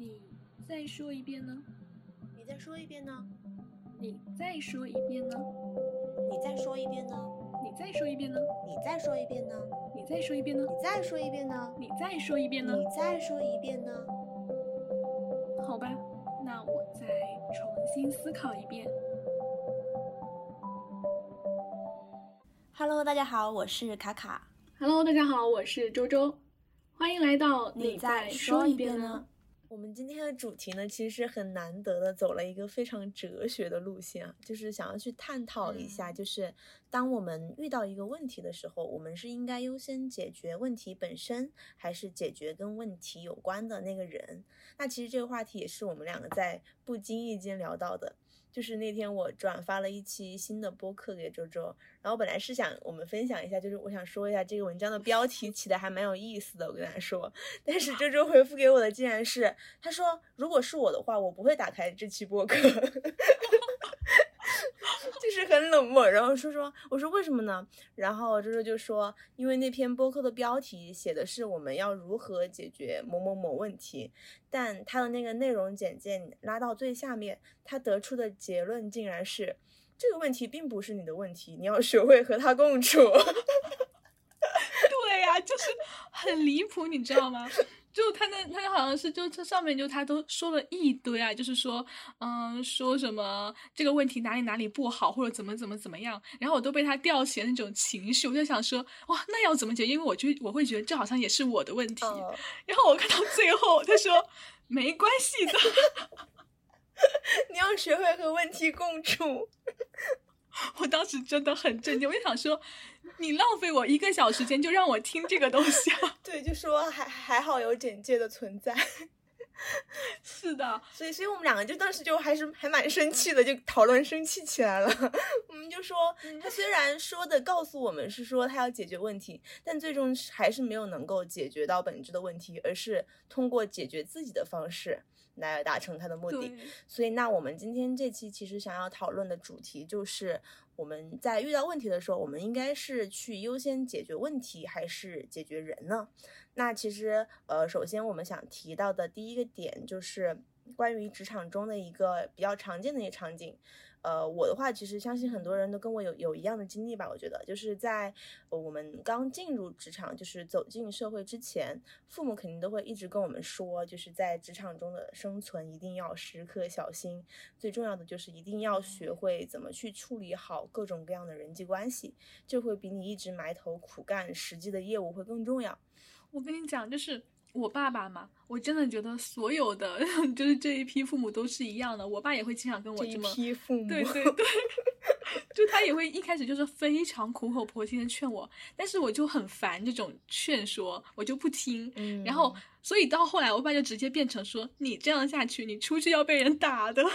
你再说一遍呢？你再说一遍呢？你再说一遍呢？你再说一遍呢？你再说一遍呢？你再说一遍呢？你再说一遍呢？你再说一遍呢？你再说一遍呢？你再说一遍呢？好吧，那我再重新思考一遍。Hello，大家好，我是卡卡。Hello，大家好，我是周周，欢迎来到你再再说一遍呢呢？？我们今天的主题呢，其实是很难得的走了一个非常哲学的路线啊，就是想要去探讨一下，嗯就是当我们遇到一个问题的时候，我们是应该优先解决问题本身，还是解决跟问题有关的那个人？那其实这个话题也是我们两个在不经意间聊到的。就是那天我转发了一期新的播客给周周，然后本来是想我们分享一下，就是我想说一下这个文章的标题起的还蛮有意思的，我跟他说，但是周周回复给我的竟然是他说如果是我的话，我不会打开这期播客，很冷漠，然后说说我说为什么呢？然后周周就说，因为那篇播客的标题写的是我们要如何解决某某某问题，但他的那个内容简介拉到最下面，他得出的结论竟然是这个问题并不是你的问题，你要学会和他共处。就是很离谱，你知道吗？就他那他好像是就这上面就他都说了一堆啊，就是说嗯说什么这个问题哪里哪里不好或者怎么怎么怎么样，然后我都被他吊起了那种情绪，我就想说哇那要怎么解？因为我就我会觉得这好像也是我的问题，哦然后我看到最后他说没关系的，你要学会和问题共处。我当时真的很震惊，我就想说你浪费我一个小时间就让我听这个东西啊，对，就说还还好有简介的存在，是的，所以所以我们两个就当时就还是还蛮生气的，就讨论生气起来了。我们就说，他虽然说的告诉我们是说他要解决问题，但最终还是没有能够解决到本质的问题，而是通过解决自己的方式来达成他的目的。所以，那我们今天这期其实想要讨论的主题就是，我们在遇到问题的时候，我们应该是去优先解决问题，还是解决人呢？那其实，呃，首先我们想提到的第一个点就是关于职场中的一个比较常见的一个场景。呃，我的话，其实相信很多人都跟我有有一样的经历吧。我觉得，就是在、呃我们刚进入职场，就是走进社会之前，父母肯定都会一直跟我们说，就是在职场中的生存一定要时刻小心，最重要的就是一定要学会怎么去处理好各种各样的人际关系，这会比你一直埋头苦干实际的业务会更重要。我跟你讲，就是我爸爸嘛，我真的觉得所有的 就是这一批父母都是一样的。我爸也会经常跟我这么，批父母，对对对，就他也会一开始就是非常苦口婆心的劝我，但是我就很烦这种劝说，我就不听。嗯，然后，所以到后来，我爸就直接变成说：“你这样下去，你出去要被人打的。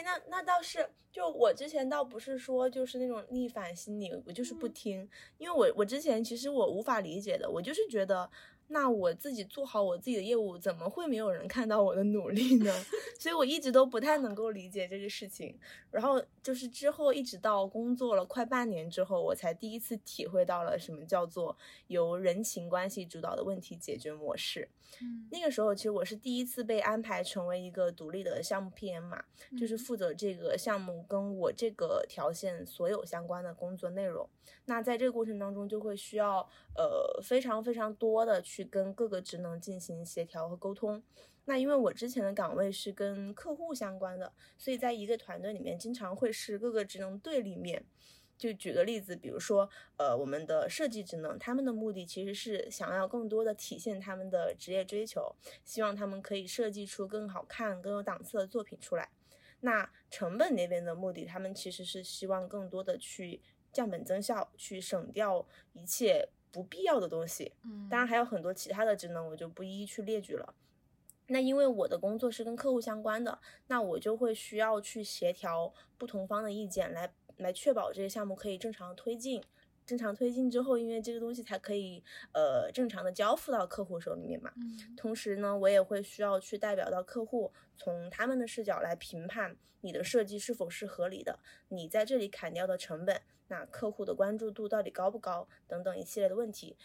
哎，那那倒是，就我之前倒不是说就是那种逆反心理，我就是不嗯。听，因为我我之前其实我无法理解的，我就是觉得，那我自己做好我自己的业务，怎么会没有人看到我的努力呢？所以我一直都不太能够理解这个事情。然后就是之后一直到工作了快半年之后，我才第一次体会到了什么叫做由人情关系主导的问题解决模式。”嗯那个时候，其实我是第一次被安排成为一个独立的项目 PM 嘛，就是嗯负责这个项目跟我这个条线所有相关的工作内容。那在这个过程当中，就会需要呃非常非常多的去去跟各个职能进行协调和沟通。那因为我之前的岗位是跟客户相关的，所以在一个团队里面，经常会是各个职能对立面。就举个例子，比如说，呃，我们的设计职能，他们的目的其实是想要更多的体现他们的职业追求，希望他们可以设计出更好看、更有档次的作品出来。那成本那边的目的，他们其实是希望更多的去降本增效，去省掉一切不必要的东西。嗯当然还有很多其他的职能，我就不一一去列举了。那因为我的工作是跟客户相关的，那我就会需要去协调不同方的意见，来来确保这个项目可以正常推进。正常推进之后，因为这个东西才可以呃正常的交付到客户手里面嘛。嗯同时呢，我也会需要去代表到客户，从他们的视角来评判你的设计是否是合理的，你在这里砍掉的成本，那客户的关注度到底高不高，等等一系列的问题。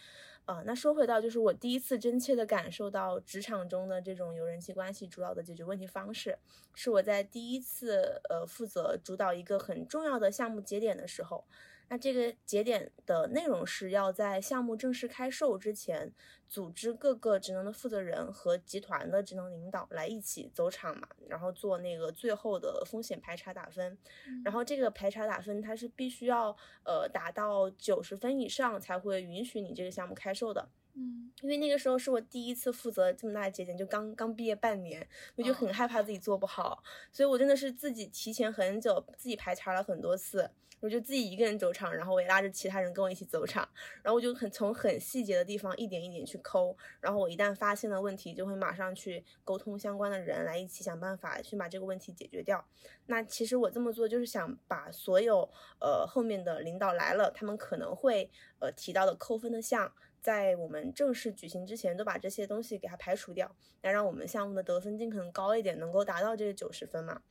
啊，那说回到，就是我第一次真切的感受到职场中的这种由人际关系主导的解决问题方式，是我在第一次呃负责主导一个很重要的项目节点的时候。那这个节点的内容是要在项目正式开售之前，组织各个职能的负责人和集团的职能领导来一起走场嘛，然后做那个最后的风险排查打分。然后这个排查打分它是必须要呃达到九十分以上才会允许你这个项目开售的。嗯，因为那个时候是我第一次负责这么大的节点，就刚刚毕业半年，我就很害怕自己做不好，所以我真的是自己提前很久自己排查了很多次。我就自己一个人走场，然后我也拉着其他人跟我一起走场，然后我就很从很细节的地方一点一点去抠，然后我一旦发现了问题，就会马上去沟通相关的人来一起想办法去把这个问题解决掉。那其实我这么做就是想把所有呃后面的领导来了，他们可能会呃提到的扣分的项，在我们正式举行之前都把这些东西给它排除掉，来让我们项目的得分尽可能高一点，能够达到这个九十分嘛。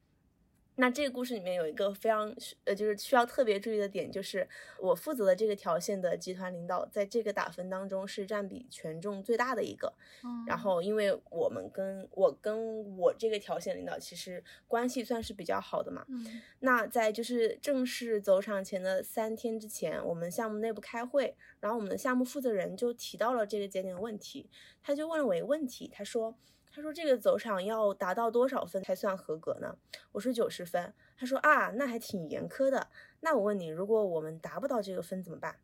那这个故事里面有一个非常呃，就是需要特别注意的点，就是我负责的这个条线的集团领导，在这个打分当中是占比权重最大的一个。然后，因为我们跟我跟我这个条线领导其实关系算是比较好的嘛。嗯。那在就是正式走场前的三天之前，我们项目内部开会，然后我们的项目负责人就提到了这个节点的问题，他就问了我一个问题，他说。他说：“这个走场要达到多少分才算合格呢？”我说：“九十分。”他说：“啊，那还挺严苛的。那我问你，如果我们达不到这个分怎么办？”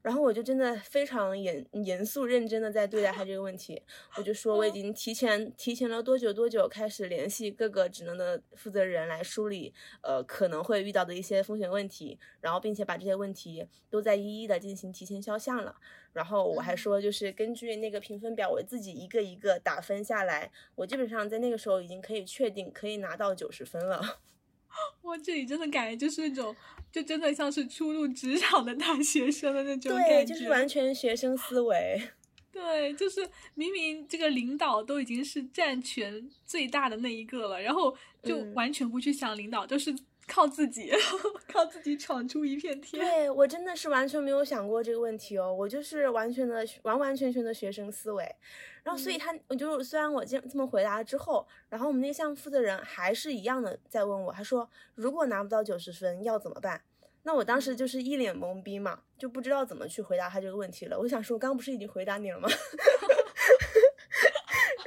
然后我就真的非常严严肃认真的在对待他这个问题，我就说我已经提前提前了多久多久开始联系各个职能的负责人来梳理，呃可能会遇到的一些风险问题，然后并且把这些问题都在一一的进行提前消项了。然后我还说就是根据那个评分表，我自己一个一个打分下来，我基本上在那个时候已经可以确定可以拿到九十分了。哇，这里真的感觉就是那种，就真的像是初入职场的大学生的那种感觉，对，就是完全学生思维。对，就是明明这个领导都已经是占权最大的那一个了，然后就完全不去想领导，就是。靠自己，靠自己闯出一片天。对我真的是完全没有想过这个问题哦，我就是完全的完完全全的学生思维。然后，所以他，我就虽然我这这么回答了之后，然后我们那个项目负责人还是一样的在问我，他说如果拿不到九十分要怎么办？那我当时就是一脸懵逼嘛，就不知道怎么去回答他这个问题了。我想说，我刚刚不是已经回答你了吗？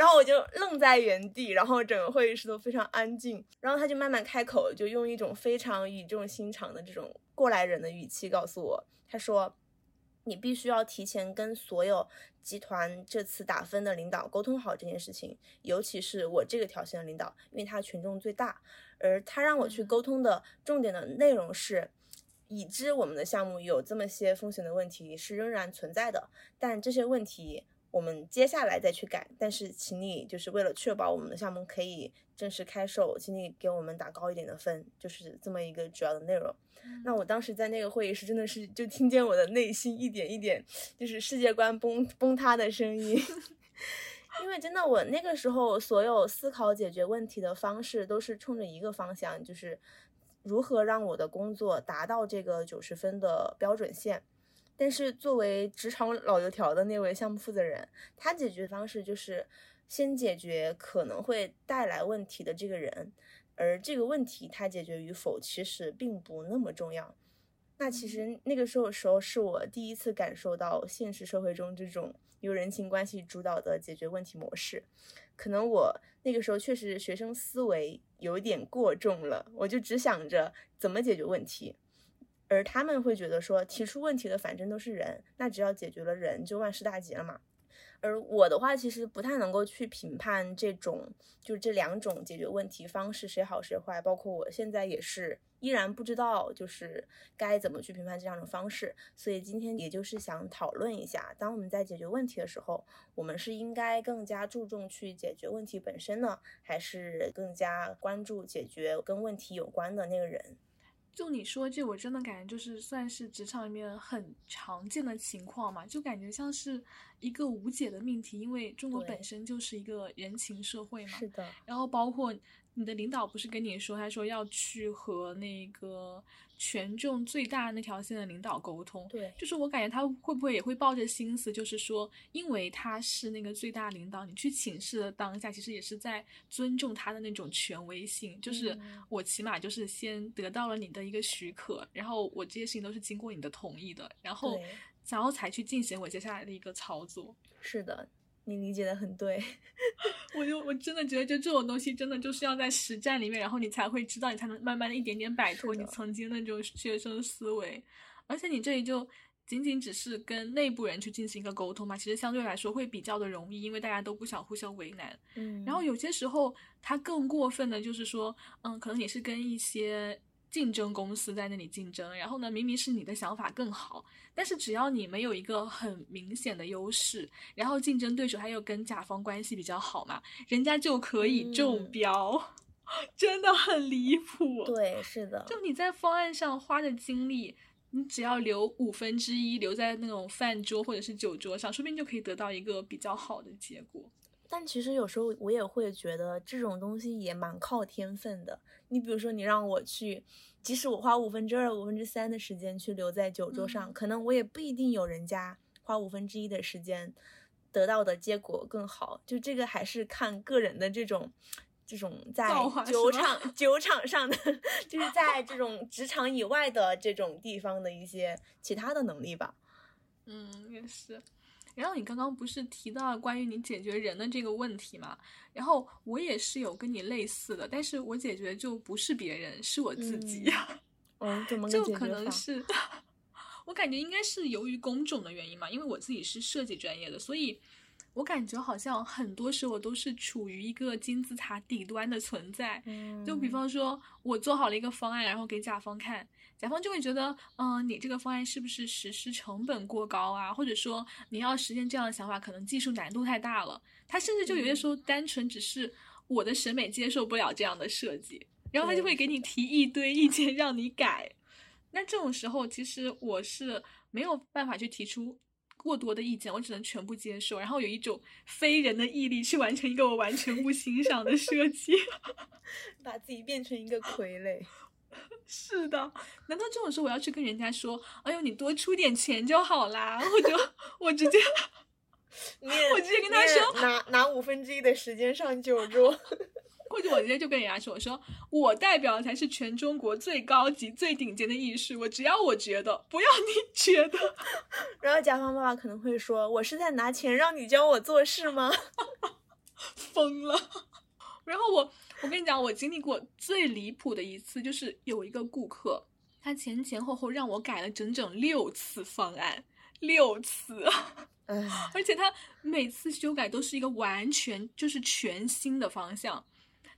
然后我就愣在原地，然后整个会议室都非常安静。然后他就慢慢开口，就用一种非常语重心长的这种过来人的语气告诉我，他说：“你必须要提前跟所有集团这次打分的领导沟通好这件事情，尤其是我这个条线的领导，因为他权重最大。而他让我去沟通的重点的内容是，已知我们的项目有这么些风险的问题是仍然存在的，但这些问题。”我们接下来再去改，但是请你就是为了确保我们的项目可以正式开售，请你给我们打高一点的分，就是这么一个主要的内容。那我当时在那个会议室真的是就听见我的内心一点一点就是世界观崩崩塌的声音，因为真的我那个时候所有思考解决问题的方式都是冲着一个方向，就是如何让我的工作达到这个九十分的标准线。但是作为职场老油条的那位项目负责人，他解决方式就是先解决可能会带来问题的这个人，而这个问题他解决与否其实并不那么重要。那其实那个时候时候是我第一次感受到现实社会中这种由人情关系主导的解决问题模式。可能我那个时候确实学生思维有点过重了，我就只想着怎么解决问题。而他们会觉得说，提出问题的反正都是人，那只要解决了人，就万事大吉了嘛。而我的话，其实不太能够去评判这种，就是这两种解决问题方式谁好谁坏。包括我现在也是依然不知道，就是该怎么去评判这两种方式。所以今天也就是想讨论一下，当我们在解决问题的时候，我们是应该更加注重去解决问题本身呢，还是更加关注解决跟问题有关的那个人？就你说这，我真的感觉就是算是职场里面很常见的情况嘛，就感觉像是一个无解的命题，因为中国本身就是一个人情社会嘛。是的，然后包括你的领导不是跟你说，他说要去和那个权重最大那条线的领导沟通。对，就是我感觉他会不会也会抱着心思，就是说，因为他是那个最大领导，你去请示的当下，其实也是在尊重他的那种权威性。就是嗯我起码就是先得到了你的一个许可，然后我这些事情都是经过你的同意的，然后然后才去进行我接下来的一个操作。是的，你理解的很对。我就我真的觉得，就这种东西，真的就是要在实战里面，然后你才会知道，你才能慢慢的一点点摆脱你曾经那种学生思维。而且你这里就仅仅只是跟内部人去进行一个沟通嘛，其实相对来说会比较的容易，因为大家都不想互相为难。嗯，然后有些时候，他更过分的就是说，嗯，可能你是跟一些竞争公司在那里竞争，然后呢，明明是你的想法更好，但是只要你没有一个很明显的优势，然后竞争对手他又跟甲方关系比较好嘛，人家就可以中嗯标，真的很离谱。对，是的，就你在方案上花的精力，你只要留五分之一留在那种饭桌或者是酒桌上，说不定就可以得到一个比较好的结果。但其实有时候我也会觉得这种东西也蛮靠天分的。你比如说，你让我去，即使我花五分之二、五分之三的时间去留在酒桌上，嗯可能我也不一定有人家花五分之一的时间得到的结果更好。就这个还是看个人的这种。这种在酒场酒场上的，就是在这 种职场以外的这种地方的一些其他的能力吧。嗯，也是。然后你刚刚不是提到了关于你解决人的这个问题嘛？然后我也是有跟你类似的，但是我解决就不是别人，是我自己。嗯，怎么 个就可？能是，我感觉应该是由于工种的原因嘛，因为我自己是设计专业的，所以我感觉好像很多时候都是处于一个金字塔底端的存在。就比嗯方说，我做好了一个方案，然后给甲方看，甲方就会觉得，嗯、你这个方案是不是实施成本过高啊？或者说，你要实现这样的想法，可能技术难度太大了。他甚至就有些时候单纯只是我的审美接受不了这样的设计，然后他就会给你提一堆意见让你改。那这种时候，其实我是没有办法去提出过多的意见，我只能全部接受，然后有一种非人的毅力去完成一个我完全不欣赏的设计。把自己变成一个傀儡。是的，难道这种时候我要去跟人家说，哎呦，你多出点钱就好啦？我就我直接我直接跟他说拿拿五分之一的时间上酒桌，或者我直接就跟人家说，我说我代表的才是全中国最高级、最顶尖的艺术，我只要我觉得，不要你觉得。然后甲方爸爸可能会说：“我是在拿钱让你教我做事吗 疯了。然后我我跟你讲，我经历过最离谱的一次，就是有一个顾客，他前前后后让我改了整整六次方案，六次，？”，而且他每次修改都是一个完全就是全新的方向。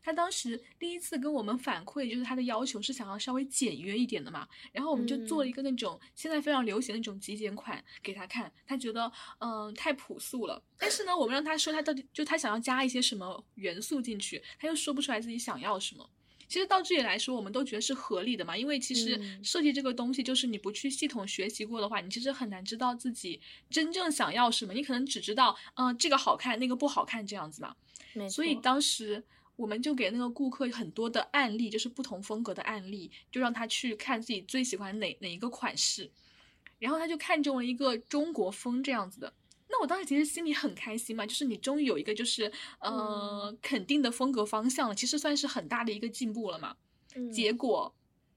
他当时第一次跟我们反馈，就是他的要求是想要稍微简约一点的嘛，然后我们就做了一个那种现在非常流行的那种极简款给他看，他觉得嗯、太朴素了。但是呢，我们让他说他到底就他想要加一些什么元素进去，他又说不出来自己想要什么。其实到这里来说，我们都觉得是合理的嘛，因为其实嗯设计这个东西，就是你不去系统学习过的话，你其实很难知道自己真正想要什么。你可能只知道，嗯、这个好看，那个不好看这样子嘛。所以当时我们就给那个顾客很多的案例，就是不同风格的案例，就让他去看自己最喜欢哪哪一个款式，然后他就看中了一个中国风这样子的。那我当时其实心里很开心嘛，就是你终于有一个就是呃、嗯肯定的风格方向了，其实算是很大的一个进步了嘛。嗯结果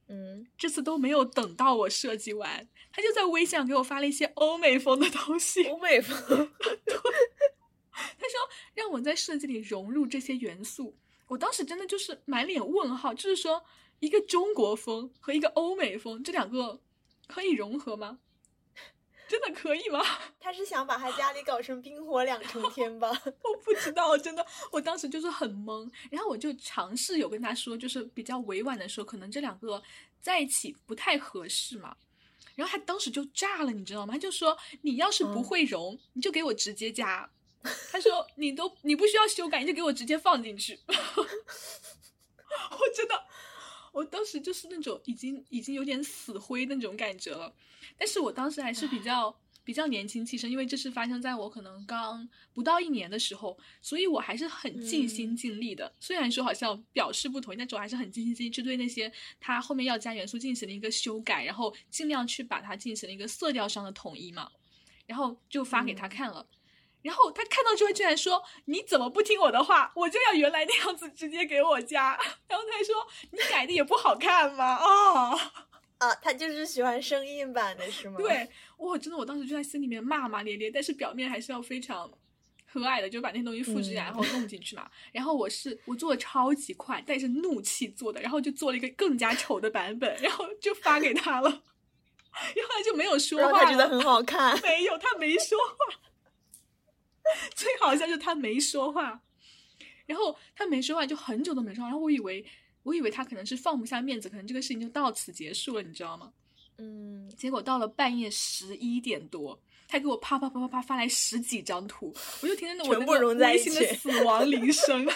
嗯，这次都没有等到我设计完，他就在微信上给我发了一些欧美风的东西。欧美风，他说让我在设计里融入这些元素，我当时真的就是满脸问号，就是说一个中国风和一个欧美风这两个可以融合吗？真的可以吗？他是想把他家里搞成冰火两重天吧？我不知道，真的，我当时就是很懵，然后我就尝试有跟他说，就是比较委婉的说，可能这两个在一起不太合适嘛。然后他当时就炸了，你知道吗？他就说你要是不嗯会融，你就给我直接加。他说你都你不需要修改，你就给我直接放进去。我真的，我当时就是那种已经已经有点死灰那种感觉了，但是我当时还是比较比较年轻气盛，因为这是发生在我可能刚不到一年的时候，所以我还是很尽心尽力的。虽然说好像表示不同意，但是我还是很尽心尽力去对那些它后面要加元素进行了一个修改，然后尽量去把它进行了一个色调上的统一嘛，然后就发给他看了。然后他看到之后居然说：“你怎么不听我的话？我就要原来那样子直接给我加。”然后他说：“你改的也不好看吗？”哦啊，他就是喜欢生硬版的是吗？对，哇，真的，我当时就在心里面骂骂咧咧，但是表面还是要非常和蔼的，就把那些东西复制然后弄进去嘛。然后我是我做的超级快，带着怒气做的，然后就做了一个更加丑的版本，然后就发给他了。然后他就没有说话，他觉得很好看。没有，他没说话。最好笑就是他没说话，然后他没说话，就很久都没说话。然后我以为，我以为他可能是放不下面子，可能这个事情就到此结束了，你知道吗？嗯。结果到了半夜十一点多，他给我啪啪啪啪啪发来十几张图，我就听着我内心的死亡铃声，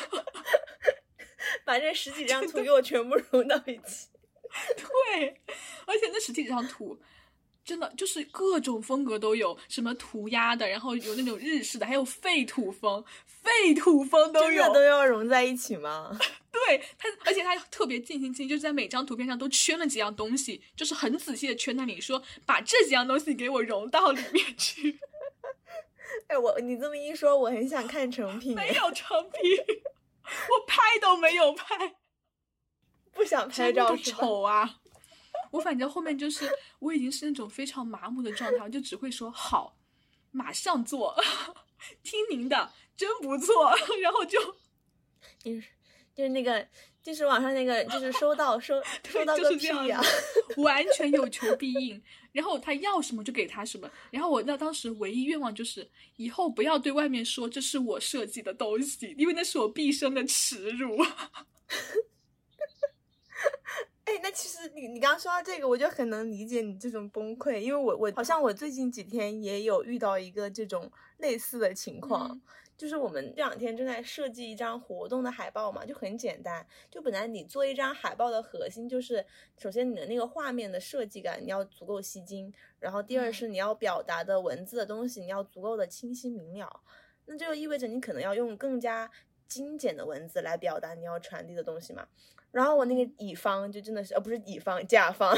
把这十几张图给我全部融到一起。对，而且那十几张图。真的就是各种风格都有，什么涂鸦的，然后有那种日式的，还有废土风，废土风都有，都要融在一起吗？对他，而且他特别尽心尽力，就是在每张图片上都圈了几样东西，就是很仔细的圈那里，说把这几样东西给我融到里面去。哎，我你这么一说，我很想看成品。没有成品，我拍都没有拍，不想拍照，丑啊。我反正后面就是我已经是那种非常麻木的状态，我就只会说好，马上做，听您的，真不错。然后就，就是就是那个就是网上那个就是收到收 收到个屁呀，完全有求必应。然后他要什么就给他什么。然后我那当时唯一愿望就是以后不要对外面说这是我设计的东西，因为那是我毕生的耻辱。哎，那其实你你刚刚说到这个，我就很能理解你这种崩溃，因为我我好像我最近几天也有遇到一个这种类似的情况，就是我们这两天正在设计一张活动的海报嘛，就很简单，就本来你做一张海报的核心就是，首先你的那个画面的设计感你要足够吸睛，然后第二是你要表达的文字的东西你要足够的清晰明了，那就意味着你可能要用更加精简的文字来表达你要传递的东西嘛。然后我那个乙方就真的是，呃，不是乙方，甲方，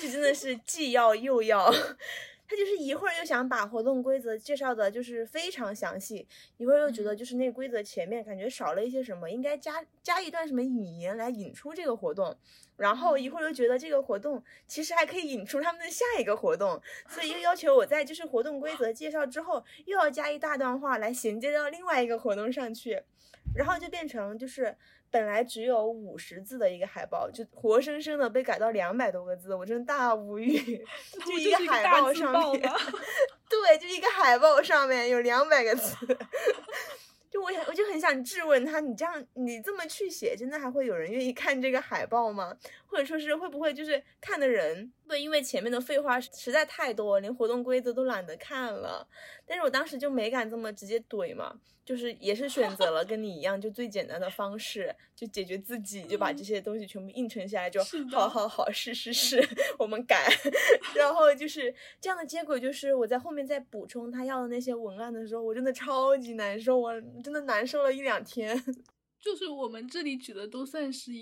就真的是既要又要，他就是一会儿又想把活动规则介绍的，就是非常详细，一会儿又觉得就是那个规则前面感觉少了一些什么，应该加加一段什么引言来引出这个活动，然后一会儿又觉得这个活动其实还可以引出他们的下一个活动，所以又要求我在就是活动规则介绍之后又要加一大段话来衔接到另外一个活动上去，然后就变成就是。本来只有五十字的一个海报，就活生生的被改到两百多个字，我真的大无语。就一个海报上面，对，就一个海报上面有两百个字。就我我就很想质问他，你这样你这么去写，真的还会有人愿意看这个海报吗？或者说是会不会就是看的人会因为前面的废话实在太多，连活动规则都懒得看了？但是我当时就没敢这么直接怼嘛，就是也是选择了跟你一样，就最简单的方式，就解决自己，就把这些东西全部硬撑下来，就好好好，是是是，我们改。然后就是这样的结果，就是我在后面再补充他要的那些文案的时候，我真的超级难受，我真的难受了一两天。就是我们这里举的都算是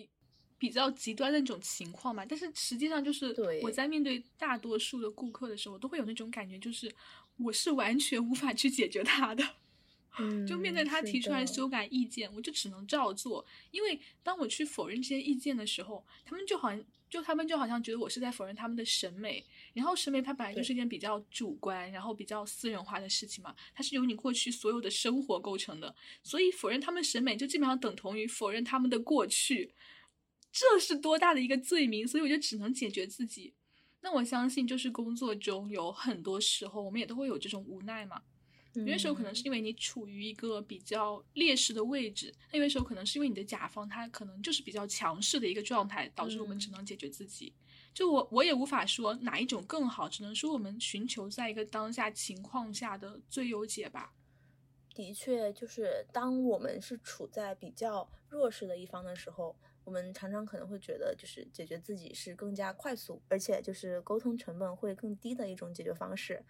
比较极端的那种情况嘛，但是实际上就是我在面对大多数的顾客的时候，都会有那种感觉，就是我是完全无法去解决他的。就面对他提出来修改意见，我就只能照做。因为当我去否认这些意见的时候，他们就好像就他们就好像觉得我是在否认他们的审美。然后审美它本来就是一件比较主观，然后比较私人化的事情嘛，它是由你过去所有的生活构成的。所以否认他们审美，就基本上等同于否认他们的过去。这是多大的一个罪名？所以我就只能解决自己。那我相信，就是工作中有很多时候，我们也都会有这种无奈嘛。有些时候可能是因为你处于一个比较劣势的位置，那有些时候可能是因为你的甲方他可能就是比较强势的一个状态，导致我们只能解决自己。就我我也无法说哪一种更好，只能说我们寻求在一个当下情况下的最优解吧。的确，就是当我们是处在比较弱势的一方的时候，我们常常可能会觉得，就是解决自己是更加快速，而且就是沟通成本会更低的一种解决方式。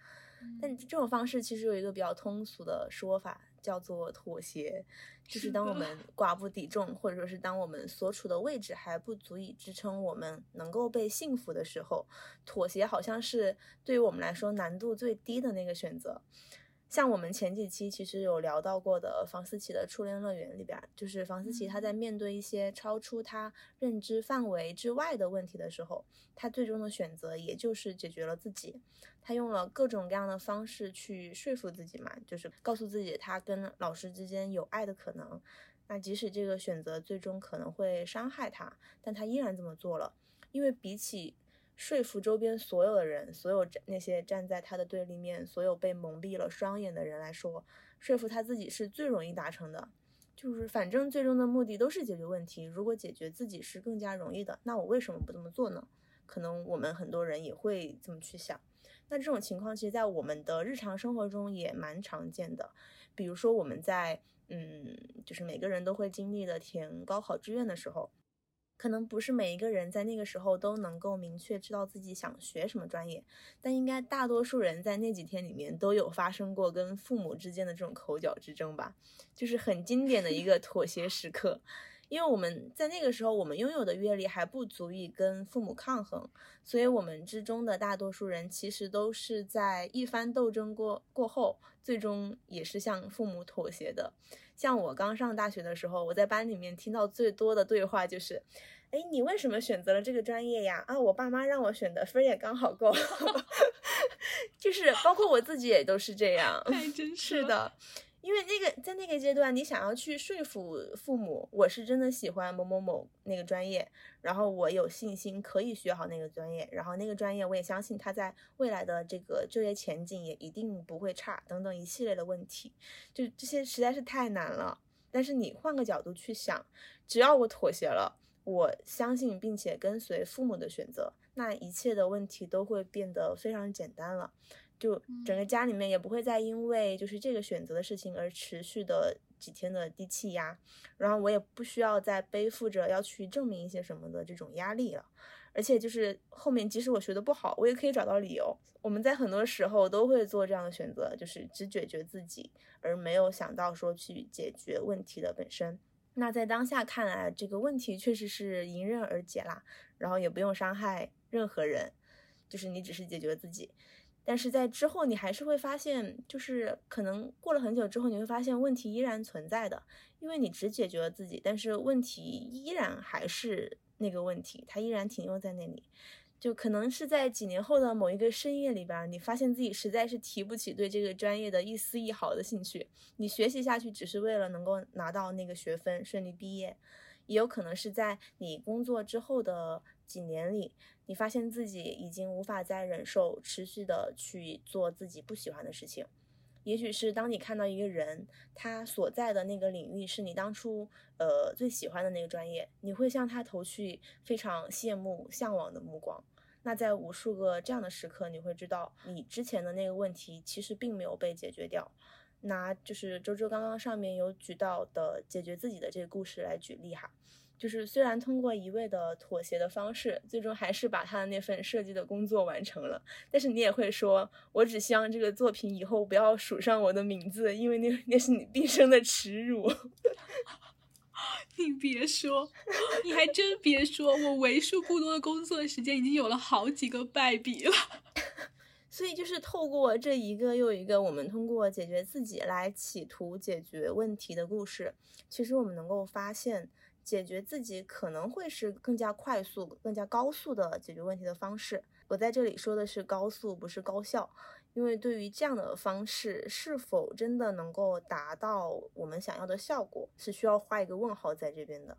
但这种方式其实有一个比较通俗的说法，叫做妥协，就是当我们寡不敌众，或者说是当我们所处的位置还不足以支撑我们能够被幸福的时候，妥协好像是对于我们来说难度最低的那个选择。像我们前几期其实有聊到过的房思琪的初恋乐园里边，就是房思琪她在面对一些超出她认知范围之外的问题的时候，她最终的选择也就是解决了自己。她用了各种各样的方式去说服自己嘛，就是告诉自己她跟老师之间有爱的可能。那即使这个选择最终可能会伤害她，但她依然这么做了，因为比起说服周边所有的人，所有站那些站在他的对立面，所有被蒙蔽了双眼的人来说，说服他自己是最容易达成的。就是反正最终的目的都是解决问题，如果解决自己是更加容易的，那我为什么不这么做呢？可能我们很多人也会这么去想。那这种情况，其实在我们的日常生活中也蛮常见的。比如说我们在嗯，就是每个人都会经历的填高考志愿的时候，可能不是每一个人在那个时候都能够明确知道自己想学什么专业，但应该大多数人在那几天里面都有发生过跟父母之间的这种口角之争吧，就是很经典的一个妥协时刻。因为我们在那个时候，我们拥有的阅历还不足以跟父母抗衡，所以我们之中的大多数人其实都是在一番斗争过过后，最终也是向父母妥协的。像我刚上大学的时候，我在班里面听到最多的对话就是：“哎，你为什么选择了这个专业呀？啊，我爸妈让我选的，分儿也刚好够。” 就是包括我自己也都是这样。太真实了。是的，因为那个在那个阶段，你想要去说服父母，我是真的喜欢某某某那个专业，然后我有信心可以学好那个专业，然后那个专业我也相信它在未来的这个就业前景也一定不会差，等等一系列的问题，就这些实在是太难了。但是你换个角度去想，只要我妥协了，我相信并且跟随父母的选择，那一切的问题都会变得非常简单了。就整个家里面也不会再因为就是这个选择的事情而持续的几天的低气压，然后我也不需要再背负着要去证明一些什么的这种压力了。而且就是后面即使我学的不好，我也可以找到理由。我们在很多时候都会做这样的选择，就是只解决自己，而没有想到说去解决问题的本身。那在当下看来，这个问题确实是迎刃而解啦，然后也不用伤害任何人，就是你只是解决自己。但是在之后，你还是会发现，就是可能过了很久之后，你会发现问题依然存在的，因为你只解决了自己，但是问题依然还是那个问题，它依然停留在那里。就可能是在几年后的某一个深夜里边，你发现自己实在是提不起对这个专业的一丝一毫的兴趣，你学习下去只是为了能够拿到那个学分，顺利毕业。也有可能是在你工作之后的几年里，你发现自己已经无法再忍受持续的去做自己不喜欢的事情。也许是当你看到一个人，他所在的那个领域是你当初呃最喜欢的那个专业，你会向他投去非常羡慕、向往的目光。那在无数个这样的时刻，你会知道你之前的那个问题其实并没有被解决掉。拿就是周周刚刚上面有举到的解决自己的这个故事来举例哈，就是虽然通过一味的妥协的方式，最终还是把他的那份设计的工作完成了，但是你也会说，我只希望这个作品以后不要署上我的名字，因为那那是你毕生的耻辱。你别说，你还真别说，我为数不多的工作时间已经有了好几个败笔了。所以就是透过这一个又一个，我们通过解决自己来企图解决问题的故事，其实我们能够发现，解决自己可能会是更加快速、更加高速的解决问题的方式。我在这里说的是高速，不是高效，因为对于这样的方式是否真的能够达到我们想要的效果，是需要画一个问号在这边的。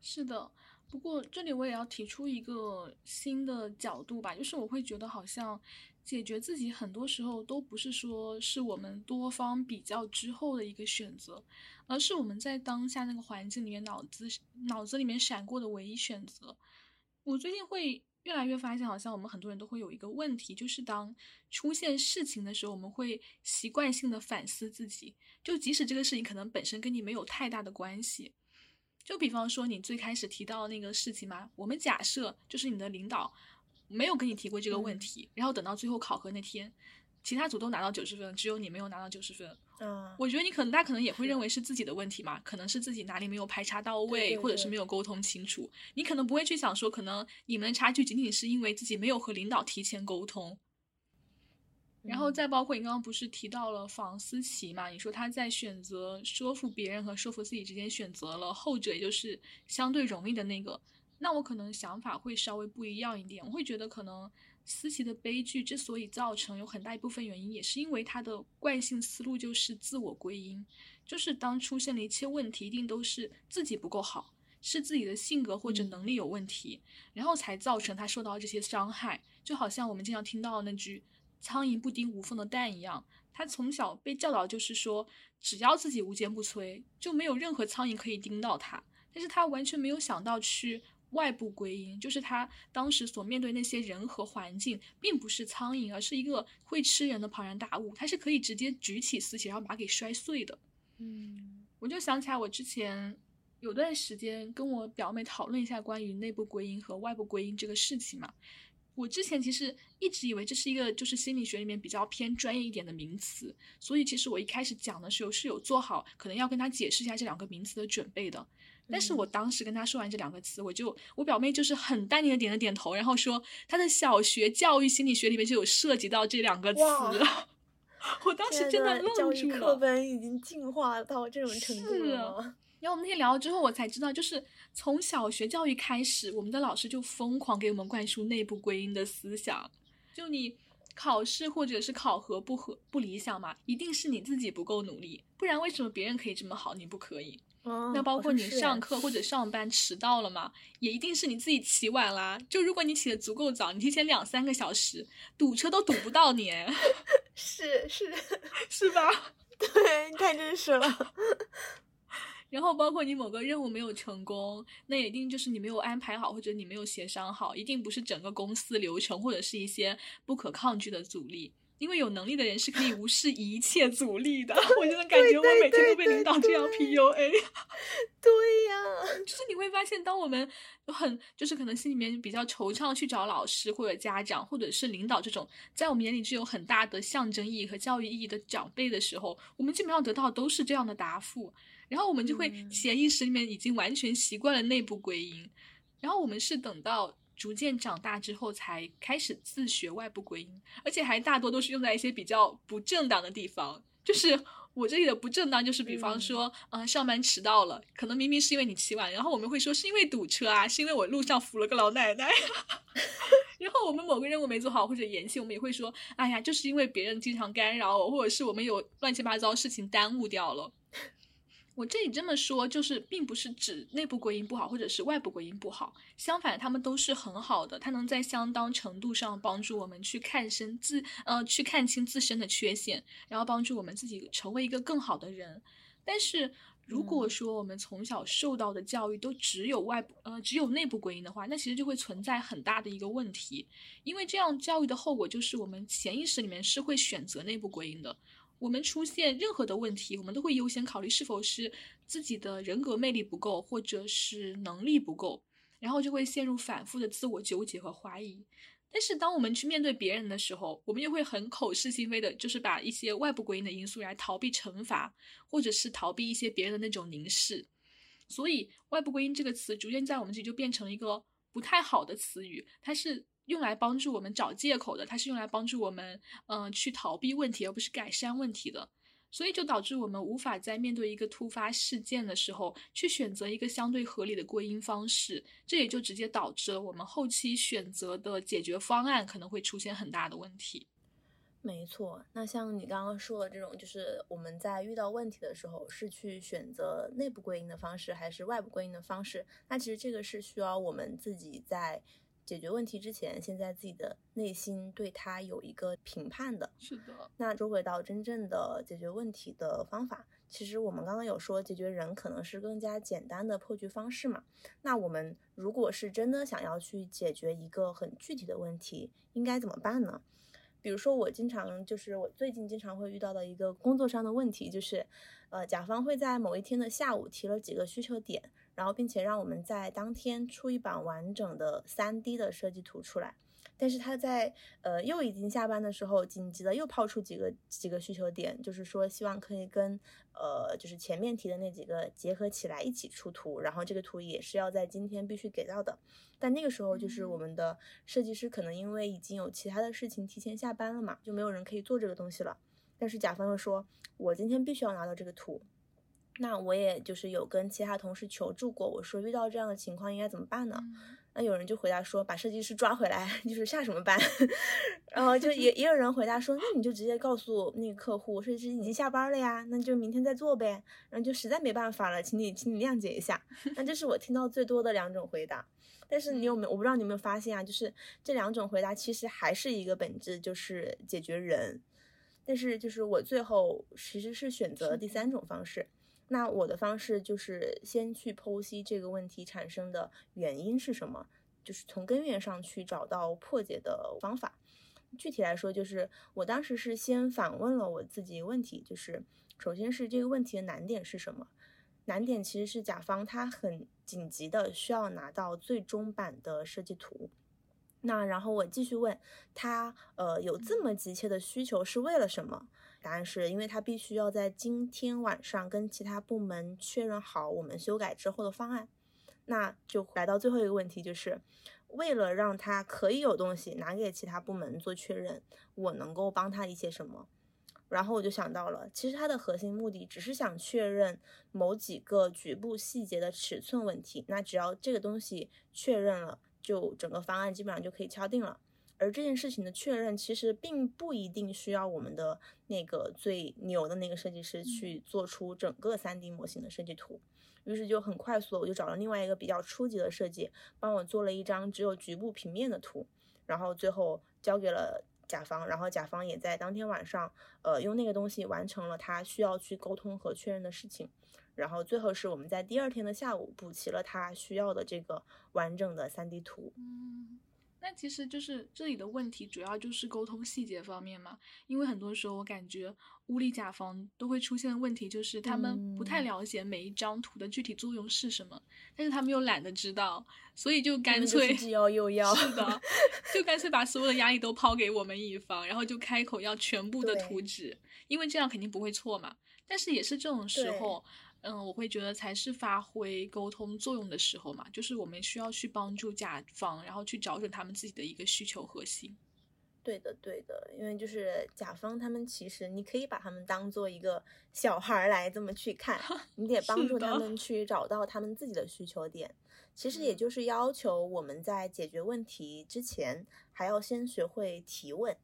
是的，不过这里我也要提出一个新的角度吧，就是我会觉得好像。解决自己很多时候都不是说是我们多方比较之后的一个选择，而是我们在当下那个环境里面脑子脑子里面闪过的唯一选择。我最近会越来越发现，好像我们很多人都会有一个问题，就是当出现事情的时候，我们会习惯性的反思自己，就即使这个事情可能本身跟你没有太大的关系。就比方说你最开始提到那个事情嘛，我们假设就是你的领导。没有跟你提过这个问题，然后等到最后考核那天，其他组都拿到九十分，只有你没有拿到九十分。啊，我觉得你可能，大家可能也会认为是自己的问题嘛，可能是自己哪里没有排查到位，对或者是没有沟通清楚。你可能不会去想说，可能你们的差距仅仅是因为自己没有和领导提前沟通。然后嗯再包括你刚刚不是提到了房思琪嘛？你说他在选择说服别人和说服自己之间选择了后者，也就是相对容易的那个。那我可能想法会稍微不一样一点，我会觉得可能思琪的悲剧之所以造成，有很大一部分原因也是因为他的惯性思路就是自我归因，就是当出现了一切问题，一定都是自己不够好，是自己的性格或者嗯能力有问题，然后才造成他受到这些伤害。就好像我们经常听到的那句“苍蝇不叮无缝的蛋”一样，他从小被教导就是说，只要自己无坚不摧，就没有任何苍蝇可以叮到他。但是他完全没有想到去外部归因，就是他当时所面对那些人和环境，并不是苍蝇，而是一个会吃人的庞然大物，它是可以直接举起四起，然后把它给摔碎的。嗯我就想起来，我之前有段时间跟我表妹讨论一下关于内部归因和外部归因这个事情嘛。我之前其实一直以为这是一个就是心理学里面比较偏专业一点的名词，所以其实我一开始讲的时候是有做好可能要跟她解释一下这两个名词的准备的。但是我当时跟她说完这两个词，我就我表妹就是很淡定的点了点头，然后说她的小学教育心理学里面就有涉及到这两个词。哇 我当时真的愣住育课。本已经进化到这种程度了吗？然后我们那天聊了之后，我才知道，就是从小学教育开始，我们的老师就疯狂给我们灌输内部归因的思想。就你考试或者是考核不合不理想嘛，一定是你自己不够努力，不然为什么别人可以这么好，你不可以？哦那包括你上课或者上班迟到了嘛，也一定是你自己起晚啦。就如果你起的足够早，你提前两三个小时，堵车都堵不到你，是是，是 吧？对，太真实了。然后包括你某个任务没有成功，那也一定就是你没有安排好，或者你没有协商好，一定不是整个公司流程或者是一些不可抗拒的阻力。因为有能力的人是可以无视一切阻力的。我真的感觉我每天都被领导这样 PUA。对呀，就是你会发现，当我们很就是可能心里面比较惆怅去找老师或者家长或者是领导这种在我们眼里具有很大的象征意义和教育意义的长辈的时候，我们基本上得到都是这样的答复，然后我们就会嗯潜意识里面已经完全习惯了内部归因，然后我们是等到。逐渐长大之后，才开始自学外部归因，而且还大多都是用在一些比较不正当的地方。就是我这里的不正当，就是比方嗯说，嗯、上班迟到了，可能明明是因为你起晚，然后我们会说是因为堵车啊，是因为我路上扶了个老奶奶。然后我们某个任务没做好或者延期，我们也会说，哎呀，就是因为别人经常干扰我，或者是我们有乱七八糟事情耽误掉了。我这里这么说，就是并不是指内部归因不好，或者是外部归因不好，相反，他们都是很好的，它能在相当程度上帮助我们去看身自呃去看清自身的缺陷，然后帮助我们自己成为一个更好的人。但是如果嗯说我们从小受到的教育都只有外部呃只有内部归因的话，那其实就会存在很大的一个问题，因为这样教育的后果就是我们潜意识里面是会选择内部归因的。我们出现任何的问题，我们都会优先考虑是否是自己的人格魅力不够，或者是能力不够，然后就会陷入反复的自我纠结和怀疑。但是当我们去面对别人的时候，我们又会很口是心非的，就是把一些外部归因的因素来逃避惩罚，或者是逃避一些别人的那种凝视。所以，外部归因这个词逐渐在我们这里就变成一个不太好的词语，它是用来帮助我们找借口的，它是用来帮助我们嗯、去逃避问题，而不是改善问题的。所以就导致我们无法在面对一个突发事件的时候，去选择一个相对合理的归因方式，这也就直接导致了我们后期选择的解决方案可能会出现很大的问题。没错，那像你刚刚说的这种，就是我们在遇到问题的时候，是去选择内部归因的方式，还是外部归因的方式？那其实这个是需要我们自己在解决问题之前，先在自己的内心对它有一个评判的。是的，那说回到真正的解决问题的方法，其实我们刚刚有说，解决人可能是更加简单的破局方式嘛。那我们如果是真的想要去解决一个很具体的问题，应该怎么办呢？比如说，我经常就是我最近经常会遇到的一个工作上的问题，就是，呃，甲方会在某一天的下午提了几个需求点，然后并且让我们在当天出一版完整的三 D 的设计图出来。但是他在呃又已经下班的时候，紧急的又抛出几个几个需求点，就是说希望可以跟呃就是前面提的那几个结合起来一起出图，然后这个图也是要在今天必须给到的。但那个时候就是我们的设计师可能因为已经有其他的事情提前下班了嘛，就没有人可以做这个东西了。但是甲方又说，我今天必须要拿到这个图。那我也就是有跟其他同事求助过，我说遇到这样的情况应该怎么办呢？那有人就回答说，把设计师抓回来，就是下什么班？然后就 也也有人回答说，那你就直接告诉那个客户，设计师已经下班了呀，那就明天再做呗。然后就实在没办法了，请你请你谅解一下。那这是我听到最多的两种回答。但是你有没有？我不知道你有没有发现啊，就是这两种回答其实还是一个本质，就是解决人。但是就是我最后其实是选择了第三种方式。那我的方式就是先去剖析这个问题产生的原因是什么，就是从根源上去找到破解的方法。具体来说，就是我当时是先反问了我自己问题，就是首先是这个问题的难点是什么？难点其实是甲方他很紧急的需要拿到最终版的设计图。那然后我继续问他，呃，有这么急切的需求是为了什么？答案是因为他必须要在今天晚上跟其他部门确认好我们修改之后的方案，那就来到最后一个问题，就是为了让他可以有东西拿给其他部门做确认，我能够帮他一些什么？然后我就想到了，其实它的核心目的只是想确认某几个局部细节的尺寸问题，那只要这个东西确认了，就整个方案基本上就可以敲定了。而这件事情的确认，其实并不一定需要我们的那个最牛的那个设计师去做出整个 3D 模型的设计图。于是就很快速的，我就找了另外一个比较初级的设计，帮我做了一张只有局部平面的图，然后最后交给了甲方，然后甲方也在当天晚上，呃，用那个东西完成了他需要去沟通和确认的事情。然后最后是我们在第二天的下午补齐了他需要的这个完整的 3D 图。嗯。那其实就是这里的问题，主要就是沟通细节方面嘛。因为很多时候我感觉屋里甲方都会出现的问题，就是他们不太了解每一张图的具体作用是什么，但是他们又懒得知道，所以就干脆既要又要。是的，就干脆把所有的压力都抛给我们乙方，然后就开口要全部的图纸，因为这样肯定不会错嘛。但是也是这种时候。嗯，我会觉得才是发挥沟通作用的时候嘛，就是我们需要去帮助甲方，然后去找准他们自己的一个需求核心。对的，对的，因为就是甲方他们其实你可以把他们当做一个小孩来这么去看，你得帮助他们去找到他们自己的需求点。其实也就是要求我们在解决问题之前，还要先学会提问。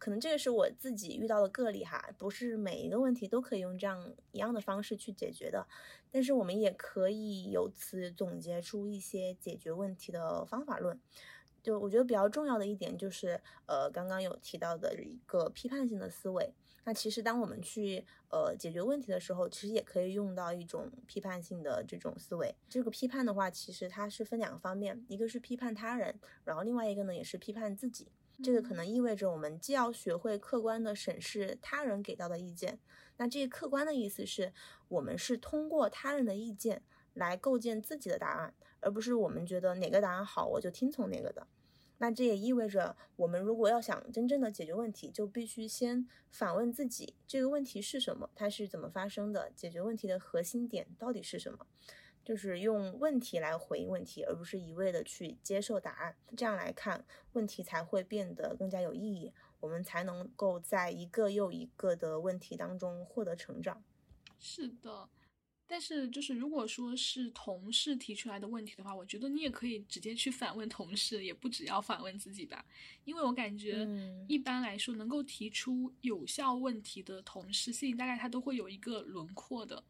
可能这个是我自己遇到的个例哈，不是每一个问题都可以用这样一样的方式去解决的。但是我们也可以由此总结出一些解决问题的方法论。就我觉得比较重要的一点就是，呃，刚刚有提到的一个批判性的思维。那其实当我们去呃解决问题的时候，其实也可以用到一种批判性的这种思维。这个批判的话，其实它是分两个方面，一个是批判他人，然后另外一个呢也是批判自己。这个可能意味着我们既要学会客观的审视他人给到的意见，那这个客观的意思是我们是通过他人的意见来构建自己的答案，而不是我们觉得哪个答案好我就听从哪个的。那这也意味着我们如果要想真正的解决问题，就必须先反问自己这个问题是什么，它是怎么发生的，解决问题的核心点到底是什么。就是用问题来回应问题，而不是一味的去接受答案。这样来看，问题才会变得更加有意义，我们才能够在一个又一个的问题当中获得成长。是的，但是就是如果说是同事提出来的问题的话，我觉得你也可以直接去反问同事，也不只要反问自己吧。因为我感觉一般来说，能够提出有效问题的同事，心里大概他都会有一个轮廓的。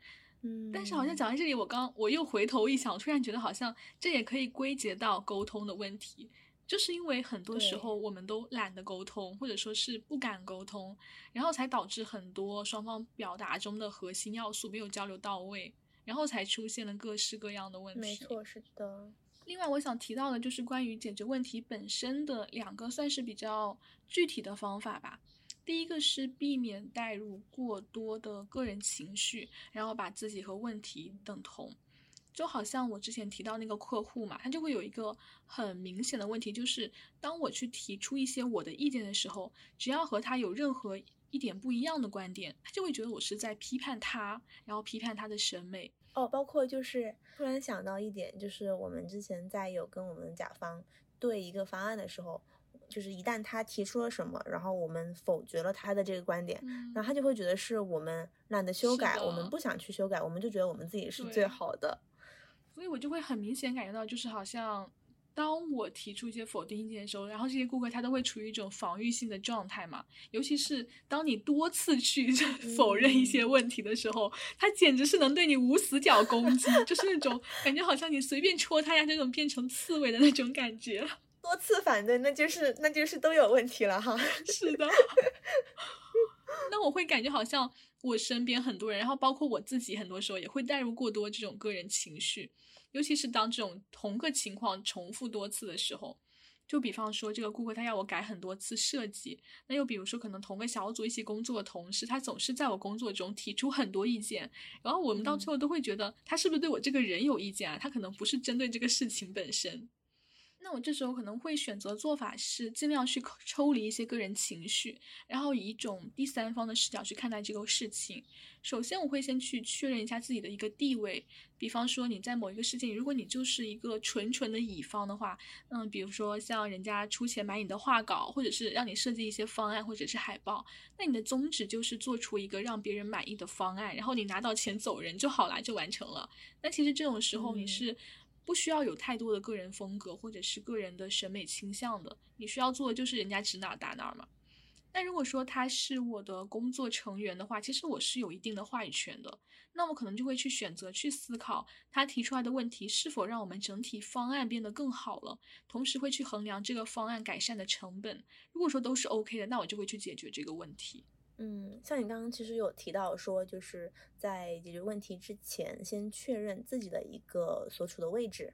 嗯，但是好像讲到这里，我刚我又回头一想，我突然觉得好像这也可以归结到沟通的问题，就是因为很多时候我们都懒得沟通，或者说是不敢沟通，然后才导致很多双方表达中的核心要素没有交流到位，然后才出现了各式各样的问题。没错，是的。另外，我想提到的就是关于解决问题本身的两个算是比较具体的方法吧。第一个是避免带入过多的个人情绪，然后把自己和问题等同。就好像我之前提到那个客户嘛，他就会有一个很明显的问题，就是当我去提出一些我的意见的时候，只要和他有任何一点不一样的观点，他就会觉得我是在批判他，然后批判他的审美。哦，包括就是突然想到一点，就是我们之前在有跟我们甲方对一个方案的时候，就是一旦他提出了什么，然后我们否决了他的这个观点，嗯然后他就会觉得是我们懒得修改，我们不想去修改，我们就觉得我们自己是最好的。所以我就会很明显感觉到，就是好像当我提出一些否定意见的时候，然后这些顾客他都会处于一种防御性的状态嘛。尤其是当你多次去 否认一些问题的时候，他简直是能对你无死角攻击，就是那种感觉好像你随便戳他呀，那种变成刺猬的那种感觉。多次反对，那就是那就是都有问题了哈。是的，那我会感觉好像我身边很多人，然后包括我自己，很多时候也会带入过多这种个人情绪，尤其是当这种同个情况重复多次的时候。就比方说，这个顾客他要我改很多次设计，那又比如说，可能同个小组一起工作的同事，他总是在我工作中提出很多意见，然后我们到最后都会觉得他是不是对我这个人有意见啊？他可能不是针对这个事情本身。那我这时候可能会选择做法是尽量去抽离一些个人情绪，然后以一种第三方的视角去看待这个事情。首先，我会先去确认一下自己的一个地位，比方说你在某一个事情，如果你就是一个纯纯的乙方的话，嗯，比如说像人家出钱买你的画稿，或者是让你设计一些方案或者是海报，那你的宗旨就是做出一个让别人满意的方案，然后你拿到钱走人就好啦，就完成了。那其实这种时候你嗯是。不需要有太多的个人风格或者是个人的审美倾向的，你需要做的就是人家指哪打哪儿嘛。那如果说他是我的工作成员的话，其实我是有一定的话语权的。那我可能就会去选择去思考他提出来的问题是否让我们整体方案变得更好了，同时会去衡量这个方案改善的成本。如果说都是 OK 的，那我就会去解决这个问题。嗯，像你刚刚其实有提到说，就是在解决问题之前，先确认自己的一个所处的位置。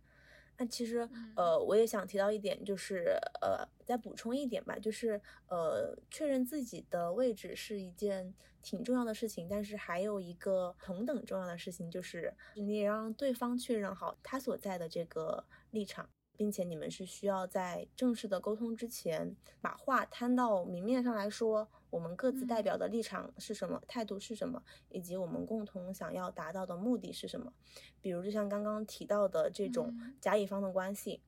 那其实嗯呃，我也想提到一点，就是呃，再补充一点吧，就是呃，确认自己的位置是一件挺重要的事情，但是还有一个同等重要的事情，就是你也让对方确认好他所在的这个立场。并且你们是需要在正式的沟通之前，把话摊到明面上来说，我们各自代表的立场是什么，态度是什么，以及我们共同想要达到的目的是什么。比如，就像刚刚提到的这种嗯甲乙方的关系，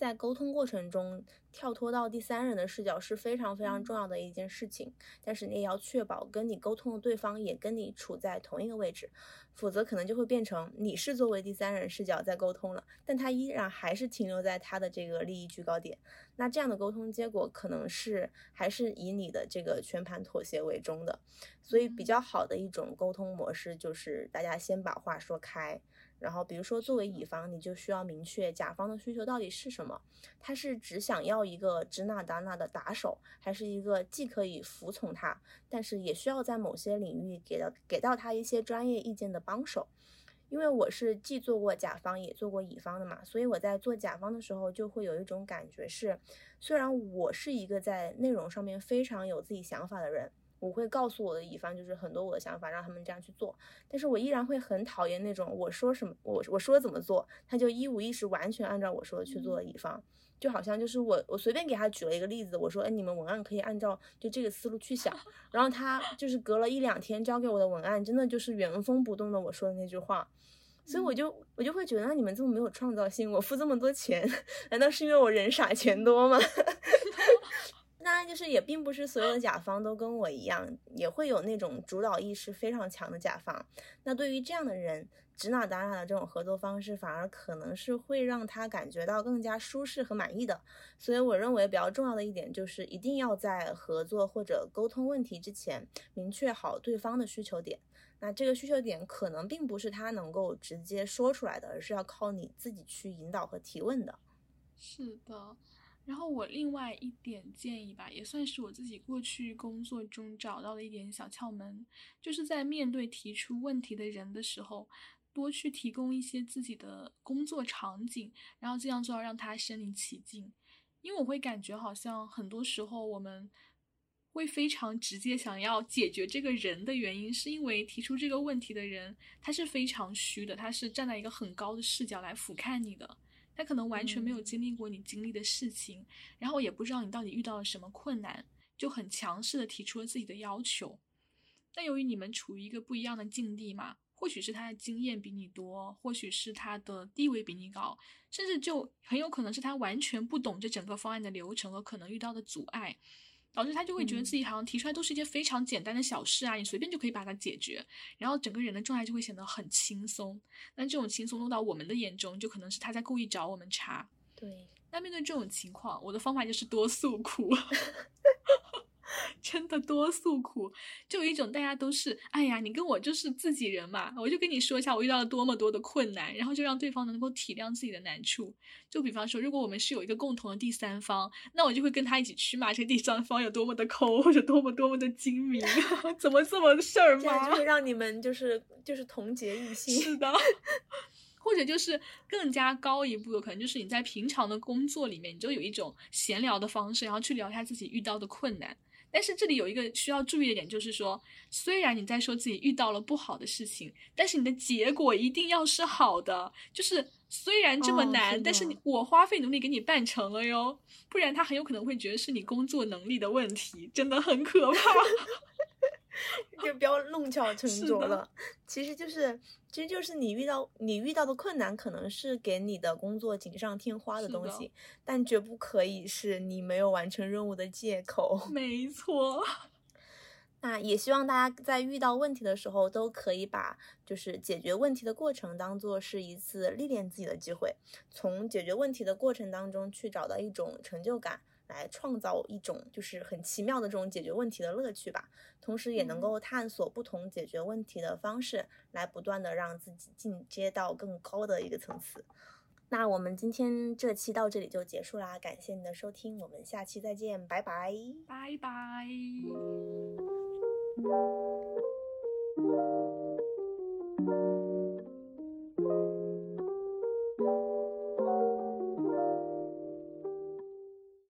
在沟通过程中跳脱到第三人的视角是非常非常嗯重要的一件事情。但是你也要确保跟你沟通的对方也跟你处在同一个位置，否则可能就会变成你是作为第三人视角在沟通了，但他依然还是停留在他的这个利益居高点。那这样的沟通结果可能是还是以你的这个全盘妥协为终的。所以比较好的一种沟通模式就是大家先把话说开。然后，比如说，作为乙方，你就需要明确甲方的需求到底是什么。他是只想要一个指哪打哪的打手，还是一个既可以服从他，但是也需要在某些领域给到给到他一些专业意见的帮手？因为我是既做过甲方也做过乙方的嘛，所以我在做甲方的时候就会有一种感觉是，虽然我是一个在内容上面非常有自己想法的人。我会告诉我的乙方，就是很多我的想法，让他们这样去做。但是我依然会很讨厌那种我说什么，我我说怎么做，他就一五一十完全按照我说的去做的乙方。就好像就是我我随便给他举了一个例子，我说，哎，你们文案可以按照就这个思路去想。然后他就是隔了一两天交给我的文案，真的就是原封不动的我说的那句话。所以我就我就会觉得，那你们这么没有创造性，我付这么多钱，难道是因为我人傻钱多吗？当然，就是也并不是所有的甲方都跟我一样，也会有那种主导意识非常强的甲方。那对于这样的人，指哪打哪的这种合作方式，反而可能是会让他感觉到更加舒适和满意的。所以，我认为比较重要的一点就是，一定要在合作或者沟通问题之前，明确好对方的需求点。那这个需求点可能并不是他能够直接说出来的，而是要靠你自己去引导和提问的。是的。然后我另外一点建议吧，也算是我自己过去工作中找到的一点小窍门，就是在面对提出问题的人的时候，多去提供一些自己的工作场景，然后这样就要让他身临其境。因为我会感觉好像很多时候我们会非常直接想要解决这个人的原因，是因为提出这个问题的人他是非常虚的，他是站在一个很高的视角来俯瞰你的，他可能完全没有经历过你经历的事情，然后也不知道你到底遇到了什么困难，就很强势的提出了自己的要求。但由于你们处于一个不一样的境地嘛。或许是他的经验比你多，或许是他的地位比你高，甚至就很有可能是他完全不懂这整个方案的流程和可能遇到的阻碍，导致他就会觉得自己好像提出来都是一件非常简单的小事啊，你随便就可以把它解决，然后整个人的状态就会显得很轻松。那这种轻松落到我们的眼中，就可能是他在故意找我们茬。对，那面对这种情况，我的方法就是多诉苦。真的多诉苦，就有一种大家都是，哎呀，你跟我就是自己人嘛，我就跟你说一下我遇到了多么多的困难，然后就让对方能够体谅自己的难处。就比方说，如果我们是有一个共同的第三方，那我就会跟他一起去骂这个第三方有多么的抠，或者多么多么的精明，怎么这么事儿吗？就会让你们就是就是同结一心。是 的，或者就是更加高一步的，可能就是你在平常的工作里面，你就有一种闲聊的方式，然后去聊一下自己遇到的困难。但是这里有一个需要注意的点，就是说，虽然你在说自己遇到了不好的事情，但是你的结果一定要是好的。就是虽然这么难，但是你我花费努力给你办成了哟，不然他很有可能会觉得是你工作能力的问题，真的很可怕。就不要弄巧成拙了，其实就是，其实就是你遇到你遇到的困难，可能是给你的工作锦上添花的东西，但绝不可以是你没有完成任务的借口。没错。那也希望大家在遇到问题的时候，都可以把就是解决问题的过程当做是一次历练自己的机会，从解决问题的过程当中去找到一种成就感。来创造一种就是很奇妙的这种解决问题的乐趣吧，同时也能够探索不同解决问题的方式，来不断的让自己进阶到更高的一个层次。那我们今天这期到这里就结束啦，感谢你的收听，我们下期再见，拜拜，拜拜。